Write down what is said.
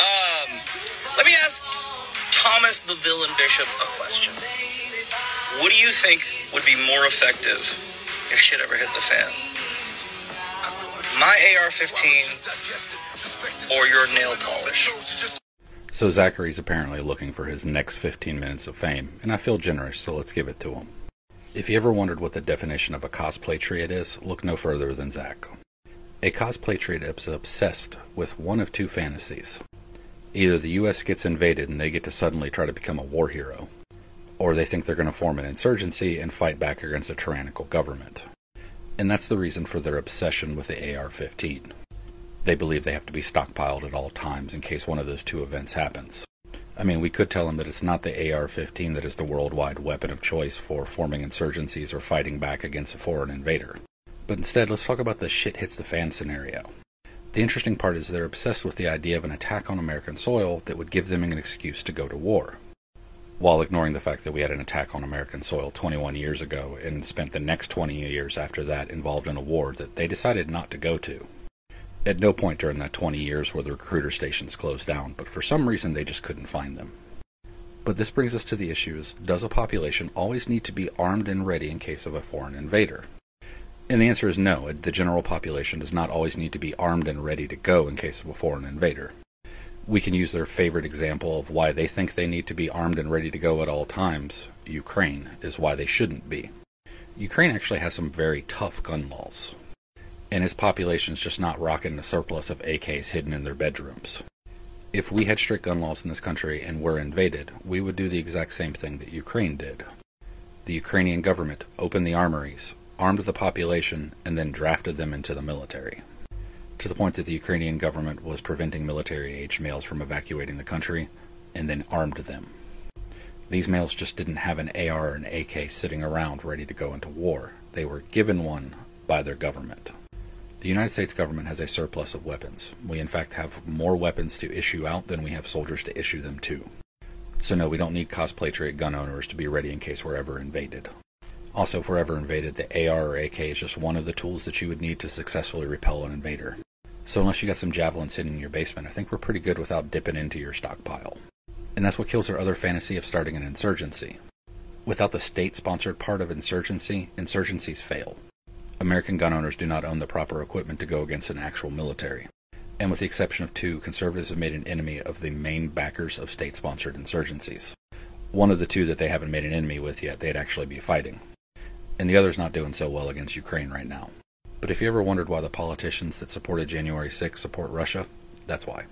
Um, let me ask Thomas the Villain Bishop a question. What do you think would be more effective if shit ever hit the fan? My AR 15 or your nail polish? So Zachary's apparently looking for his next 15 minutes of fame, and I feel generous, so let's give it to him. If you ever wondered what the definition of a cosplay triad is, look no further than Zach. A cosplay triad is obsessed with one of two fantasies. Either the US gets invaded and they get to suddenly try to become a war hero, or they think they're going to form an insurgency and fight back against a tyrannical government. And that's the reason for their obsession with the AR 15. They believe they have to be stockpiled at all times in case one of those two events happens. I mean, we could tell them that it's not the AR 15 that is the worldwide weapon of choice for forming insurgencies or fighting back against a foreign invader. But instead, let's talk about the shit hits the fan scenario. The interesting part is they're obsessed with the idea of an attack on American soil that would give them an excuse to go to war, while ignoring the fact that we had an attack on American soil 21 years ago and spent the next 20 years after that involved in a war that they decided not to go to. At no point during that 20 years were the recruiter stations closed down, but for some reason they just couldn't find them. But this brings us to the issue is, does a population always need to be armed and ready in case of a foreign invader? And the answer is no. The general population does not always need to be armed and ready to go in case of a foreign invader. We can use their favorite example of why they think they need to be armed and ready to go at all times. Ukraine is why they shouldn't be. Ukraine actually has some very tough gun laws and his population's just not rocking a surplus of AKs hidden in their bedrooms. If we had strict gun laws in this country and were invaded, we would do the exact same thing that Ukraine did. The Ukrainian government opened the armories, armed the population, and then drafted them into the military. To the point that the Ukrainian government was preventing military aged males from evacuating the country, and then armed them. These males just didn't have an AR or an AK sitting around ready to go into war. They were given one by their government. The United States government has a surplus of weapons. We, in fact, have more weapons to issue out than we have soldiers to issue them to. So, no, we don't need cosplay trade gun owners to be ready in case we're ever invaded. Also, if we're ever invaded, the AR or AK is just one of the tools that you would need to successfully repel an invader. So, unless you got some javelins hidden in your basement, I think we're pretty good without dipping into your stockpile. And that's what kills our other fantasy of starting an insurgency. Without the state sponsored part of insurgency, insurgencies fail. American gun owners do not own the proper equipment to go against an actual military. And with the exception of two, conservatives have made an enemy of the main backers of state sponsored insurgencies. One of the two that they haven't made an enemy with yet, they'd actually be fighting. And the other's not doing so well against Ukraine right now. But if you ever wondered why the politicians that supported January 6 support Russia, that's why.